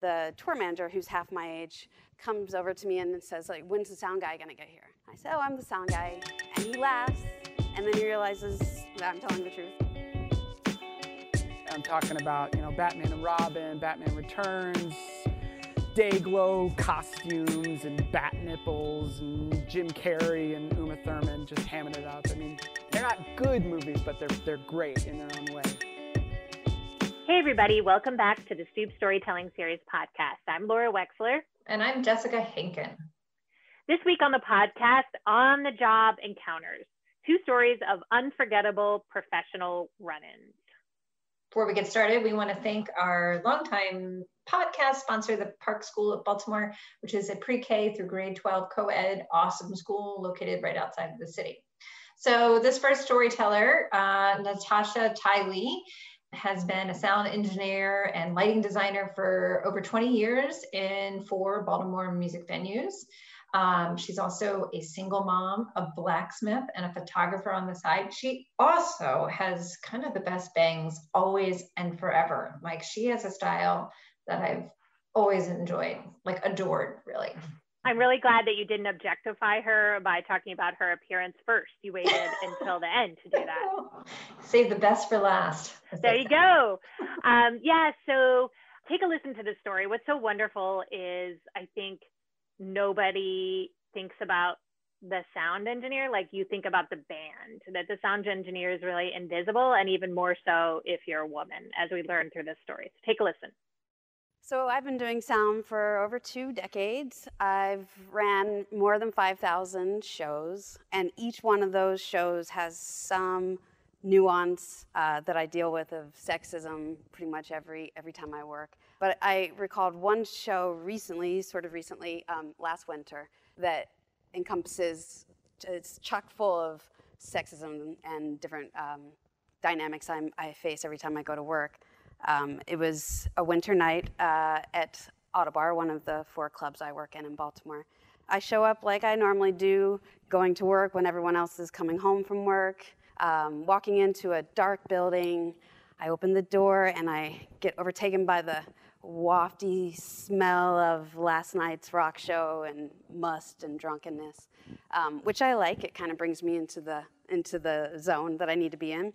the tour manager, who's half my age, comes over to me and says, like, when's the sound guy gonna get here? I say, oh, I'm the sound guy. And he laughs, and then he realizes that I'm telling the truth. I'm talking about, you know, Batman and Robin, Batman Returns, Dayglow costumes and bat nipples and Jim Carrey and Uma Thurman just hamming it up. I mean, they're not good movies, but they're, they're great in their own way. Hey, everybody, welcome back to the Stoop Storytelling Series podcast. I'm Laura Wexler. And I'm Jessica Henkin. This week on the podcast, on the job encounters two stories of unforgettable professional run ins. Before we get started, we want to thank our longtime podcast sponsor, the Park School of Baltimore, which is a pre K through grade 12 co ed awesome school located right outside of the city. So, this first storyteller, uh, Natasha Ty has been a sound engineer and lighting designer for over 20 years in four Baltimore music venues. Um, she's also a single mom, a blacksmith, and a photographer on the side. She also has kind of the best bangs always and forever. Like she has a style that I've always enjoyed, like adored, really. I'm really glad that you didn't objectify her by talking about her appearance first. You waited until the end to do that. Save the best for last. There you go. Um, yeah, so take a listen to this story. What's so wonderful is I think nobody thinks about the sound engineer like you think about the band that the sound engineer is really invisible and even more so if you're a woman as we learn through this story so take a listen so I've been doing sound for over two decades. I've ran more than 5,000 shows, and each one of those shows has some nuance uh, that I deal with of sexism pretty much every every time I work. But I recalled one show recently, sort of recently, um, last winter, that encompasses it's chock full of sexism and different um, dynamics I'm, i face every time I go to work. Um, it was a winter night uh, at Ottobar, one of the four clubs I work in in Baltimore. I show up like I normally do, going to work when everyone else is coming home from work, um, walking into a dark building. I open the door and I get overtaken by the wafty smell of last night's rock show and must and drunkenness, um, which I like. It kind of brings me into the into the zone that I need to be in.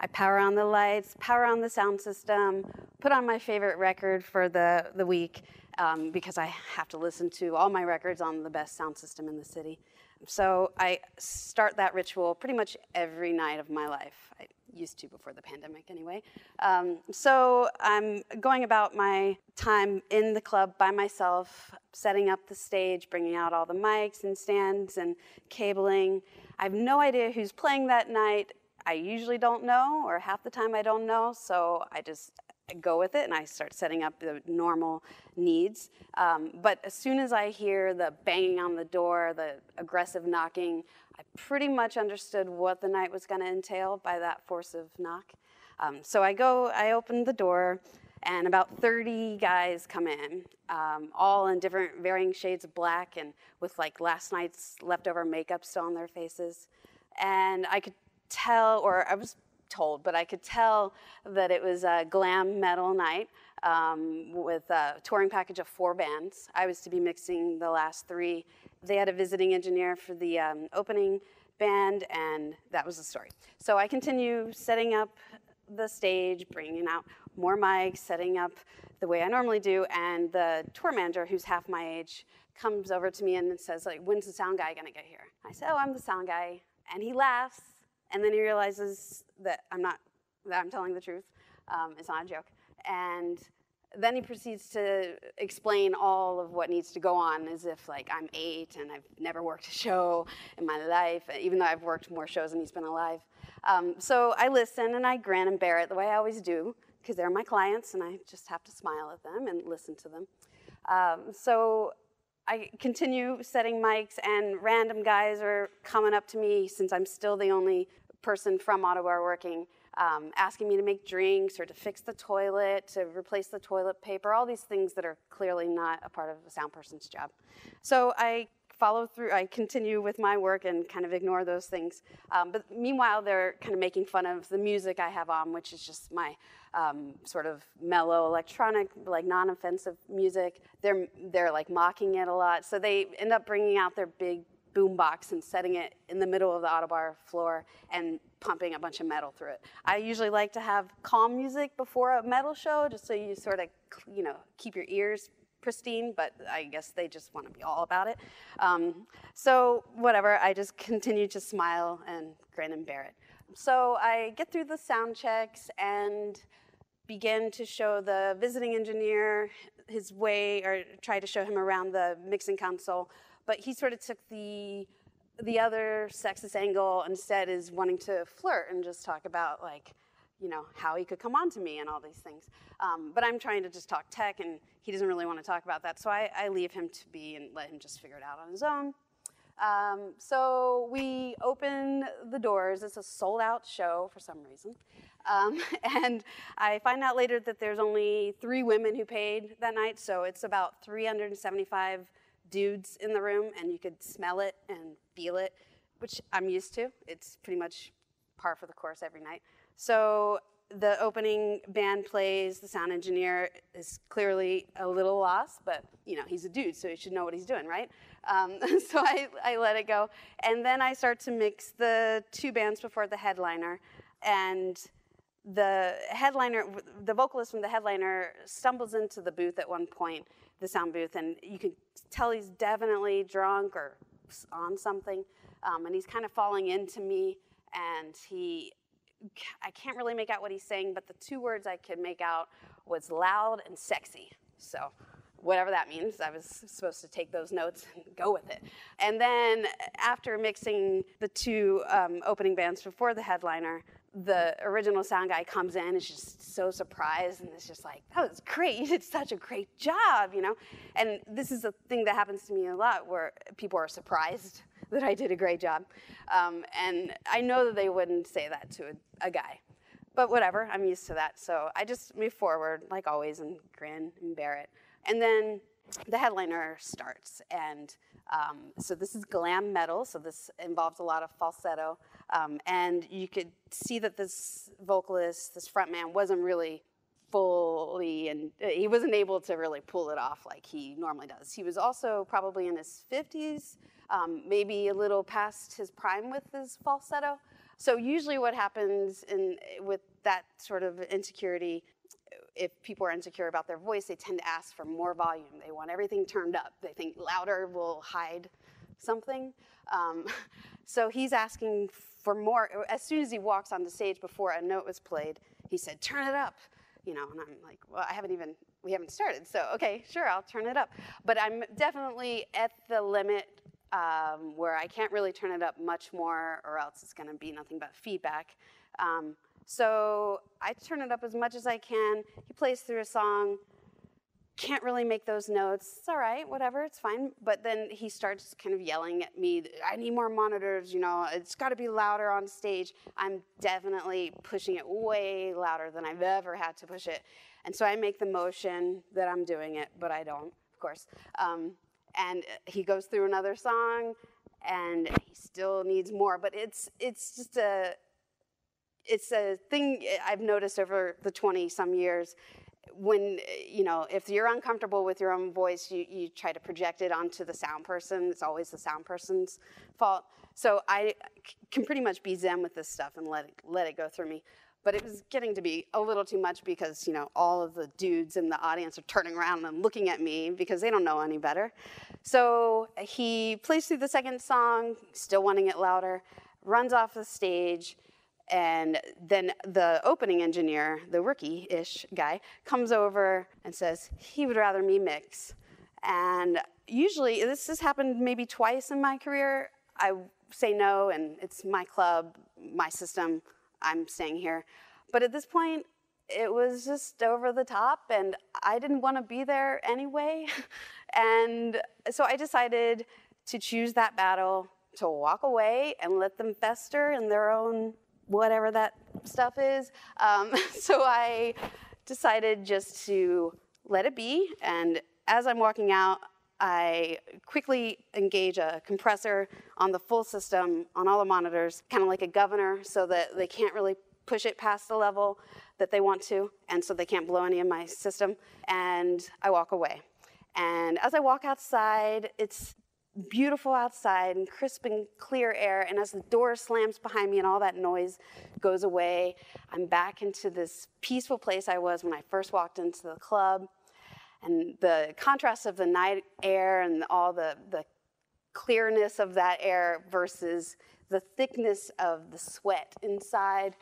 I power on the lights, power on the sound system, put on my favorite record for the, the week um, because I have to listen to all my records on the best sound system in the city. So I start that ritual pretty much every night of my life. I used to before the pandemic, anyway. Um, so I'm going about my time in the club by myself, setting up the stage, bringing out all the mics and stands and cabling. I have no idea who's playing that night. I usually don't know, or half the time I don't know, so I just go with it and I start setting up the normal needs. Um, but as soon as I hear the banging on the door, the aggressive knocking, I pretty much understood what the night was going to entail by that force of knock. Um, so I go, I open the door, and about 30 guys come in, um, all in different varying shades of black and with like last night's leftover makeup still on their faces. And I could tell, or I was told, but I could tell that it was a glam metal night um, with a touring package of four bands. I was to be mixing the last three. They had a visiting engineer for the um, opening band, and that was the story. So I continue setting up the stage, bringing out more mics, setting up the way I normally do, and the tour manager, who's half my age, comes over to me and says, like, when's the sound guy gonna get here? I say, oh, I'm the sound guy. And he laughs and then he realizes that I'm not, that I'm telling the truth. Um, it's not a joke. And then he proceeds to explain all of what needs to go on as if like I'm eight and I've never worked a show in my life, even though I've worked more shows than he's been alive. Um, so I listen and I grin and bear it the way I always do because they're my clients and I just have to smile at them and listen to them. Um, so I continue setting mics, and random guys are coming up to me since I'm still the only person from Ottobar working, um, asking me to make drinks or to fix the toilet, to replace the toilet paper, all these things that are clearly not a part of a sound person's job. So I follow through. I continue with my work and kind of ignore those things. Um, but meanwhile, they're kind of making fun of the music I have on, which is just my um, sort of mellow electronic, like non-offensive music. They're they're like mocking it a lot. So they end up bringing out their big boombox and setting it in the middle of the Ottobar floor and pumping a bunch of metal through it. I usually like to have calm music before a metal show, just so you sort of, you know, keep your ears pristine, but I guess they just want to be all about it. Um, so whatever, I just continue to smile and grin and bear it. So I get through the sound checks and begin to show the visiting engineer his way, or try to show him around the mixing console but he sort of took the the other sexist angle instead is wanting to flirt and just talk about like you know how he could come on to me and all these things um, but i'm trying to just talk tech and he doesn't really want to talk about that so I, I leave him to be and let him just figure it out on his own um, so we open the doors it's a sold out show for some reason um, and i find out later that there's only three women who paid that night so it's about 375 dudes in the room and you could smell it and feel it, which I'm used to. It's pretty much par for the course every night. So the opening band plays, the sound engineer is clearly a little lost, but you know, he's a dude, so he should know what he's doing, right? Um, so I, I let it go. And then I start to mix the two bands before the headliner. And the headliner, the vocalist from the headliner stumbles into the booth at one point the sound booth, and you can tell he's definitely drunk or on something, um, and he's kind of falling into me, and he, I can't really make out what he's saying, but the two words I could make out was loud and sexy. So whatever that means. I was supposed to take those notes and go with it. And then after mixing the two um, opening bands before the headliner, the original sound guy comes in and is just so surprised and is just like that was great you did such a great job you know and this is a thing that happens to me a lot where people are surprised that i did a great job. Um, and i know that they wouldn't say that to a, a, guy but whatever i'm used to that. So i just move forward like always and grin and bear it. And then the headliner starts and um, so this is glam metal so this involves a lot of falsetto. Um, and you could see that this vocalist, this frontman, wasn't really fully, and uh, he wasn't able to really pull it off like he normally does. He was also probably in his 50s, um, maybe a little past his prime with his falsetto. So usually, what happens in with that sort of insecurity, if people are insecure about their voice, they tend to ask for more volume. They want everything turned up. They think louder will hide something. Um, so he's asking for more, as soon as he walks on the stage before a note was played, he said, turn it up. You know, and I'm like, well, I haven't even, we haven't started. So, okay, sure, I'll turn it up. But I'm definitely at the limit um, where I can't really turn it up much more, or else it's to be nothing but feedback. Um, so I turn it up as much as I can. He plays through a song can't really make those notes. It's all right, whatever, it's fine. But then he starts kind of yelling at me, I need more monitors, you know, it's got to be louder on stage. I'm definitely pushing it way louder than I've ever had to push it. And so I make the motion that I'm doing it, but I don't, of course. Um, and he goes through another song and he still needs more, but it's it's just a it's a thing I've noticed over the 20 some years when you know if you're uncomfortable with your own voice you, you try to project it onto the sound person. It's always the sound person's fault. So i can pretty much be zen with this stuff and let it, let it go through me. But it was getting to be a little too much because you know all of the dudes in the audience are turning around and looking at me because they don't know any better. So he plays through the second song still wanting it louder runs off the stage and then the opening engineer, the rookie ish guy, comes over and says he would rather me mix. And usually, this has happened maybe twice in my career. I say no, and it's my club, my system, I'm staying here. But at this point, it was just over the top, and I didn't want to be there anyway. and so I decided to choose that battle to walk away and let them fester in their own whatever that stuff is. Um, so I decided just to let it be. And as I'm walking out, I quickly engage a compressor on the full system on all the monitors, kind of like a governor, so that they can't really push it past the level that they want to, and so they can't blow any of my system. And I walk away. And as I walk outside, it's beautiful outside and crisp and clear air. And as the door slams behind me and all that noise goes away, I'm back into this peaceful place I was when I first walked into the club. And the contrast of the night air and all the, the clearness of that air versus the thickness of the sweat inside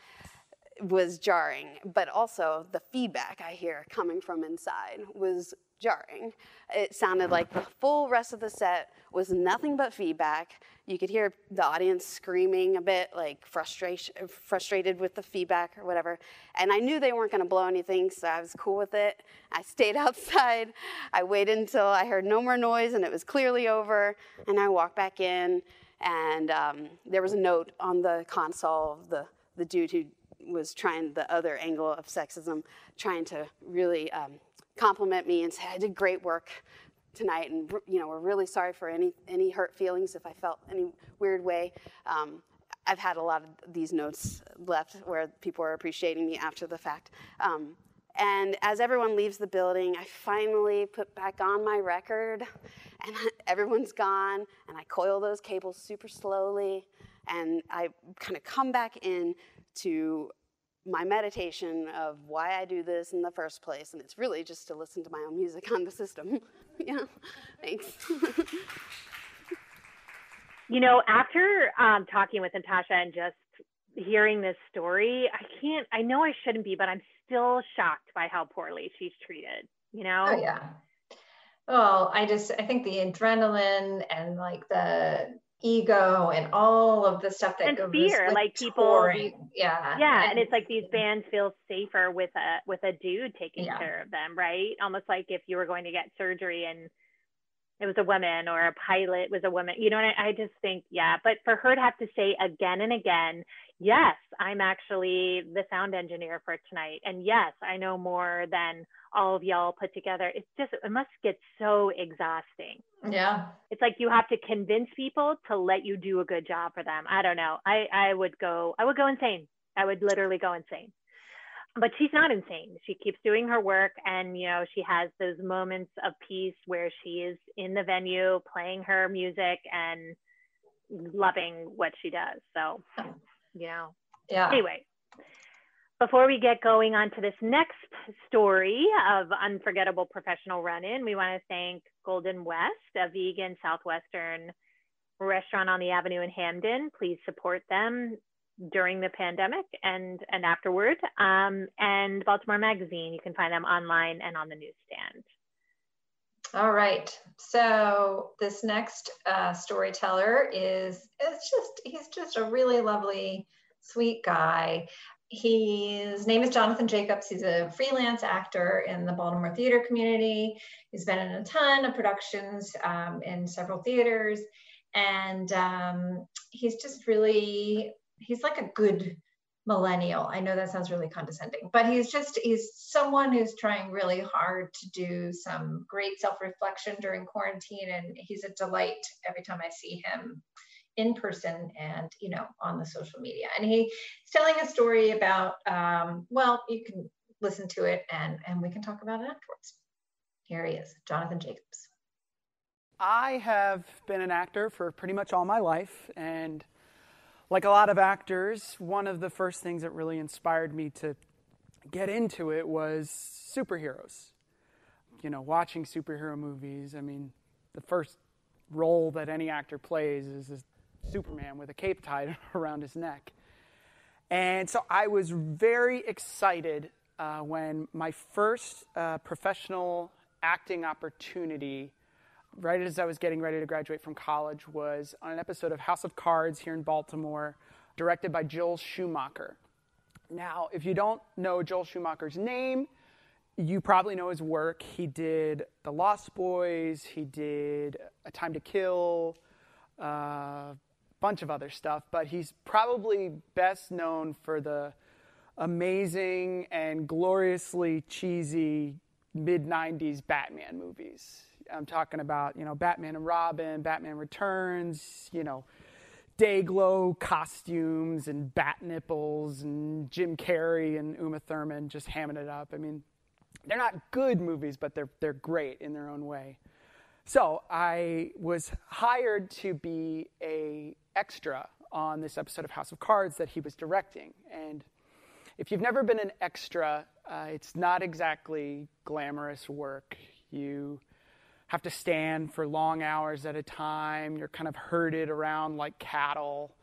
was jarring, but also the feedback I hear coming from inside was jarring. It sounded like the full rest of the set was nothing but feedback. You could hear the audience screaming a bit, like frustration, frustrated with the feedback or whatever. And I knew they weren't going to blow anything, so I was cool with it. I stayed outside. I waited until I heard no more noise and it was clearly over, and I walked back in. And um, there was a note on the console of the the dude who was trying the other angle of sexism, trying to really um, compliment me and say I did great work tonight, and you know we're really sorry for any any hurt feelings if I felt any weird way. Um, I've had a lot of these notes left where people are appreciating me after the fact. Um, and as everyone leaves the building, I finally put back on my record, and everyone's gone, and I coil those cables super slowly, and I kind of come back in to my meditation of why I do this in the first place, and it's really just to listen to my own music on the system. yeah, thanks. you know, after um, talking with Natasha and just hearing this story, I can't, I know I shouldn't be, but I'm still shocked by how poorly she's treated, you know? Oh, yeah. Well, I just, I think the adrenaline and like the ego and all of the stuff that and goes fear with like people yeah yeah and, and, it's like these bands feel safer with a with a dude taking yeah. care of them right almost like if you were going to get surgery and it was a woman or a pilot was a woman you know I, I just think yeah but for her to have to say again and again yes i'm actually the sound engineer for tonight and yes i know more than all of y'all put together it's just it must get so exhausting. Yeah. It's like you have to convince people to let you do a good job for them. I don't know. I i would go i would go insane. I would literally go insane but she's not insane. She keeps doing her work and you know she has those moments of peace where she is in the venue playing her music and loving what she does. So you know yeah. Anyway before we get going on to this next story of unforgettable professional run-in, we want to thank Golden West, a vegan southwestern restaurant on the avenue in Hampden. Please support them during the pandemic and and afterward. Um, and Baltimore Magazine, you can find them online and on the newsstand. All right. So this next uh, storyteller is it's just he's just a really lovely, sweet guy his name is Jonathan Jacobs. He's a freelance actor in the Baltimore theater community. He's been in a ton of productions um, in several theaters. And um, he's just really, he's like a good millennial. I know that sounds really condescending, but he's just, he's someone who's trying really hard to do some great self reflection during quarantine. And he's a delight every time I see him in person and you know on the social media and he's telling a story about um, well you can listen to it and and we can talk about it afterwards here he is jonathan jacobs i have been an actor for pretty much all my life and like a lot of actors one of the first things that really inspired me to get into it was superheroes you know watching superhero movies i mean the first role that any actor plays is Superman with a cape tied around his neck. And so I was very excited uh, when my first uh, professional acting opportunity, right as I was getting ready to graduate from college, was on an episode of House of Cards here in Baltimore, directed by Joel Schumacher. Now, if you don't know Joel Schumacher's name, you probably know his work. He did The Lost Boys, he did A Time to Kill, uh, bunch of other stuff, but he's probably best known for the amazing and gloriously cheesy mid 90s Batman movies. I'm talking about, you know, Batman and Robin, Batman Returns, you know, Dayglow costumes and bat nipples and Jim Carrey and Uma Thurman just hamming it up. I mean, they're not good movies, but they're, they're great in their own way. So I was hired to be a extra on this episode of House of Cards that he was directing. And if you've never been an extra, uh, it's not exactly glamorous work. You have to stand for long hours at a time. You're kind of herded around like cattle.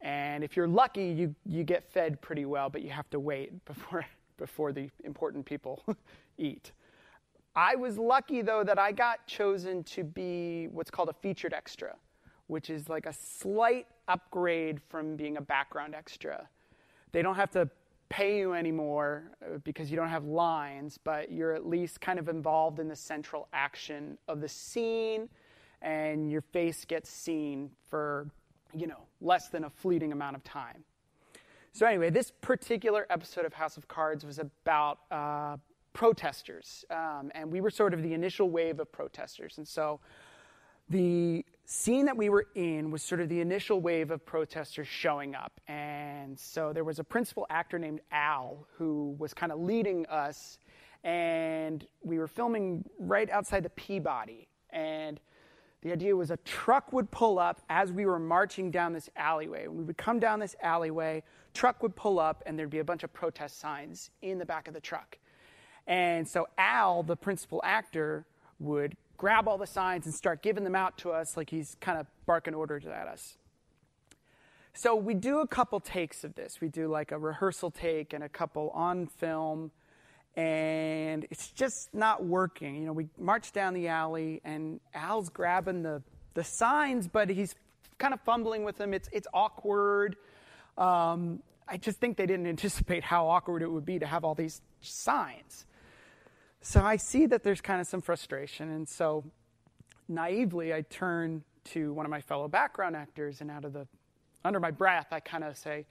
And if you're lucky, you, you get fed pretty well, but you have to wait before, before the important people eat. I was lucky, though, that I got chosen to be what's called a featured extra, which is like a slight upgrade from being a background extra. They don't have to pay you anymore uh, because you don't have lines, but you're at least kind of involved in the central action of the scene, and your face gets seen for, you know, less than a fleeting amount of time. So, anyway, this particular episode of House of Cards was about uh, protesters, um, and we were sort of the initial wave of protesters. And so, the scene that we were in was sort of the initial wave of protesters showing up. And so there was a principal actor named Al who was kind of leading us. And we were filming right outside the Peabody. And the idea was a truck would pull up as we were marching down this alleyway. We would come down this alleyway, truck would pull up, and there'd be a bunch of protest signs in the back of the truck. And so Al, the principal actor, would grab all the signs and start giving them out to us like he's kind of barking orders at us. So we do a couple takes of this. We do like a rehearsal take and a couple on film, and it's just not working. You know, we march down the alley, and Al's grabbing the, the signs, but he's kind of fumbling with them. It's, it's awkward. Um, I just think they didn't anticipate how awkward it would be to have all these signs. So I see that there's kind of some frustration. And so naively, I turn to one of my fellow background actors, and out of the, under my breath, I kind of say,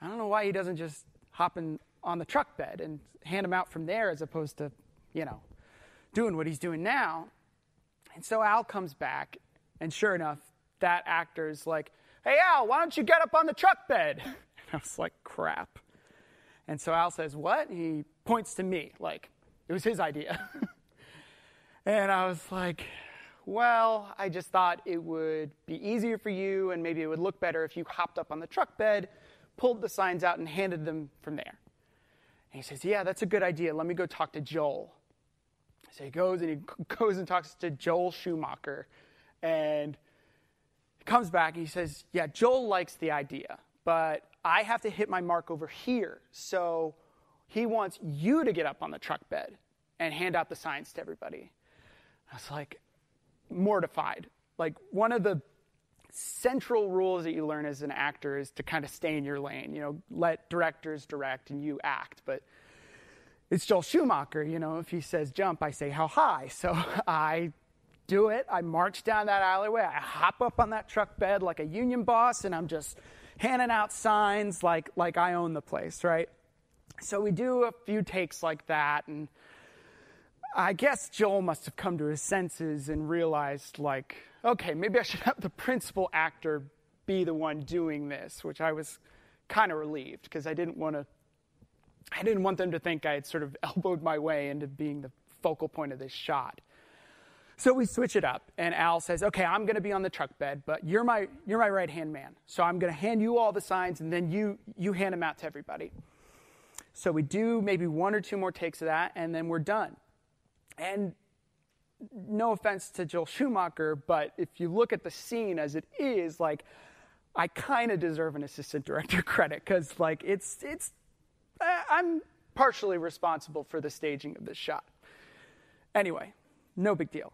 I don't know why he doesn't just hop in on the truck bed and hand him out from there as opposed to, you know, doing what he's doing now. And so Al comes back, and sure enough, that actor's like, Hey, Al, why don't you get up on the truck bed? And I was like, Crap. And so Al says, What? And he points to me, like, it was his idea. and I was like, well, I just thought it would be easier for you and maybe it would look better if you hopped up on the truck bed, pulled the signs out, and handed them from there. And he says, Yeah, that's a good idea. Let me go talk to Joel. So he goes and he goes and talks to Joel Schumacher. And he comes back and he says, Yeah, Joel likes the idea, but I have to hit my mark over here. So he wants you to get up on the truck bed and hand out the signs to everybody. I was like mortified. Like one of the central rules that you learn as an actor is to kind of stay in your lane. You know, let directors direct and you act. But it's Joel Schumacher. You know, if he says jump, I say how high. So I do it. I march down that alleyway. I hop up on that truck bed like a union boss, and I'm just handing out signs like like I own the place, right? So we do a few takes like that, and I guess Joel must have come to his senses and realized, like, okay, maybe I should have the principal actor be the one doing this, which I was kind of relieved because I didn't want to. I didn't want them to think I had sort of elbowed my way into being the focal point of this shot. So we switch it up, and Al says, "Okay, I'm going to be on the truck bed, but you're my you're my right hand man. So I'm going to hand you all the signs, and then you you hand them out to everybody." So we do maybe one or two more takes of that, and then we're done. And no offense to Joel Schumacher, but if you look at the scene as it is, like, I kind of deserve an assistant director credit because, like, it's, it's, I'm partially responsible for the staging of this shot. Anyway, no big deal.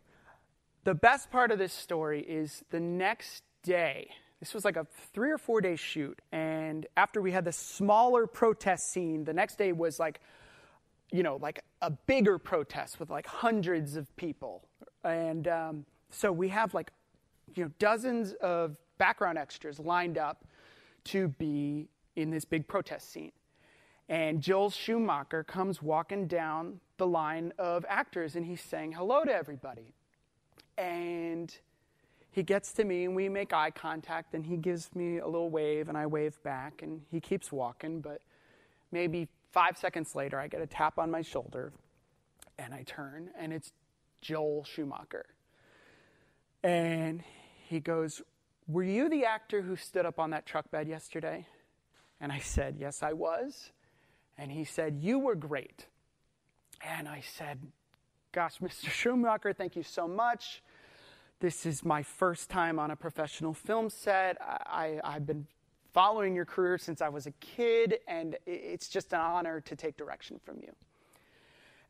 The best part of this story is the next day, this was like a three or four day shoot. And after we had the smaller protest scene, the next day was like, you know, like a bigger protest with like hundreds of people. And um, so we have like, you know, dozens of background extras lined up to be in this big protest scene. And Joel Schumacher comes walking down the line of actors and he's saying hello to everybody. And he gets to me and we make eye contact and he gives me a little wave and I wave back and he keeps walking. But maybe five seconds later, I get a tap on my shoulder and I turn and it's Joel Schumacher. And he goes, Were you the actor who stood up on that truck bed yesterday? And I said, Yes, I was. And he said, You were great. And I said, Gosh, Mr. Schumacher, thank you so much. This is my first time on a professional film set. I, have been following your career since I was a kid, and it's just an honor to take direction from you.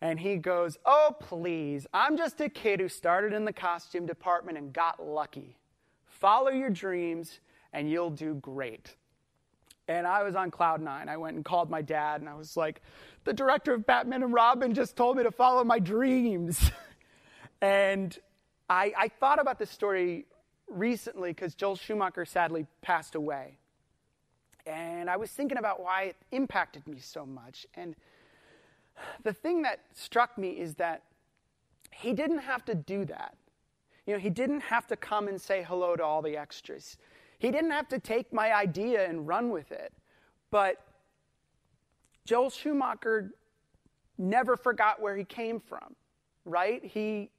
And he goes, Oh, please, I'm just a kid who started in the costume department and got lucky. Follow your dreams, and you'll do great. And I was on cloud nine. I went and called my dad, and I was like, The director of Batman and Robin just told me to follow my dreams. and I, I thought about this story recently because Joel Schumacher sadly passed away. And I was thinking about why it impacted me so much. And the thing that struck me is that he didn't have to do that. You know, he didn't have to come and say hello to all the extras. He didn't have to take my idea and run with it. But Joel Schumacher never forgot where he came from, right? He,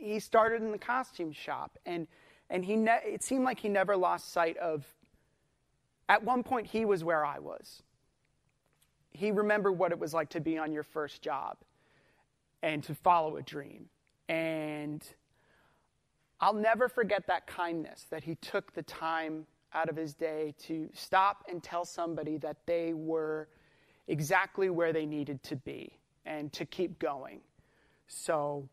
he started in the costume shop, and, and he ne- it seemed like he never lost sight of, at one point, he was where I was he remembered what it was like to be on your first job and to follow a dream. And I'll never forget that kindness that he took the time out of his day to stop and tell somebody that they were exactly where they needed to be and to keep going. So,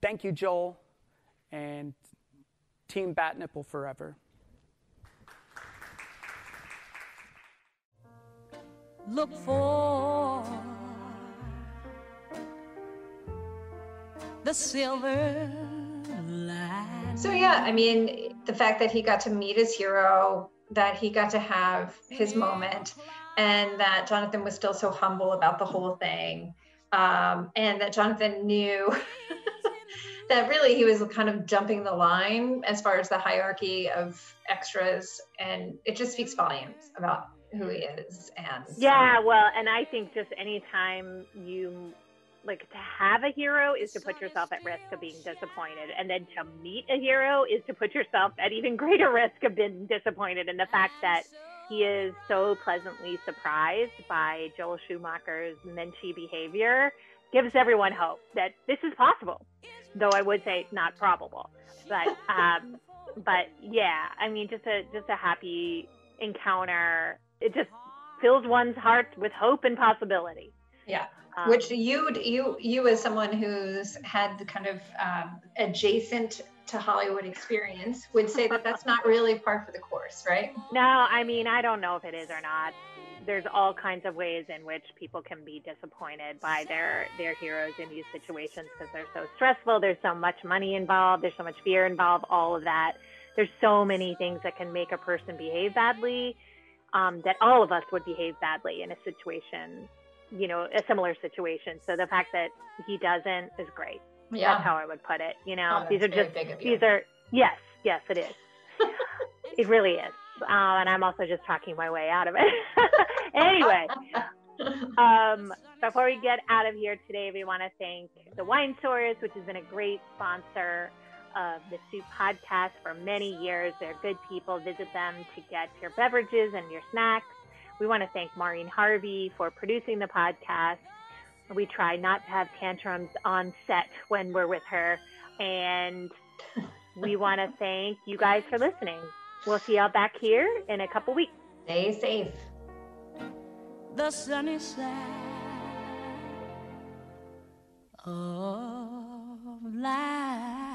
thank you, Joel, and Team Bat Nipple forever. look for the silver line. So, yeah, I mean, the fact that he got to meet his hero, that he got to have his moment, and that Jonathan was still so humble about the whole thing, um, and that Jonathan knew. that really he was kind of jumping the line as far as the hierarchy of extras and it just speaks volumes about who he is and yeah well and i think just anytime you like to have a hero is to put yourself at risk of being disappointed and then to meet a hero is to put yourself at even greater risk of being disappointed and the fact that he is so pleasantly surprised by joel schumacher's menschy behavior gives everyone hope that this is possible though i would say not probable but um but yeah i mean just a just a happy encounter it just fills one's heart with hope and possibility. Yeah. Um, Which you you you as someone who's had the kind of um, adjacent to Hollywood experience would say that that's not really par for the course, right? No, I mean I don't know if it is or not. There's all kinds of ways in which people can be disappointed by their their heroes in these situations because they're so stressful. There's so much money involved. There's so much fear involved. All of that. There's so many things that can make a person behave badly um, that all of us would behave badly in a situation, you know, a similar situation. So the fact that he doesn't is great. Yeah. That's how I would put it. You know, oh, these are just, these are, yes, yes, it is. it really is. Um, and I'm also just talking my way out of it. anyway, um, before we get out of here today, we want to thank the Wine Source, which has been a great sponsor of the Stoop podcast for many years. They're good people. Visit them to get your beverages and your snacks. We want to thank Maureen Harvey for producing the podcast. We try not to have tantrums on set when we're with her. And we want to thank you guys for listening. We'll see y'all back here in a couple weeks. Stay safe the sunny side of life.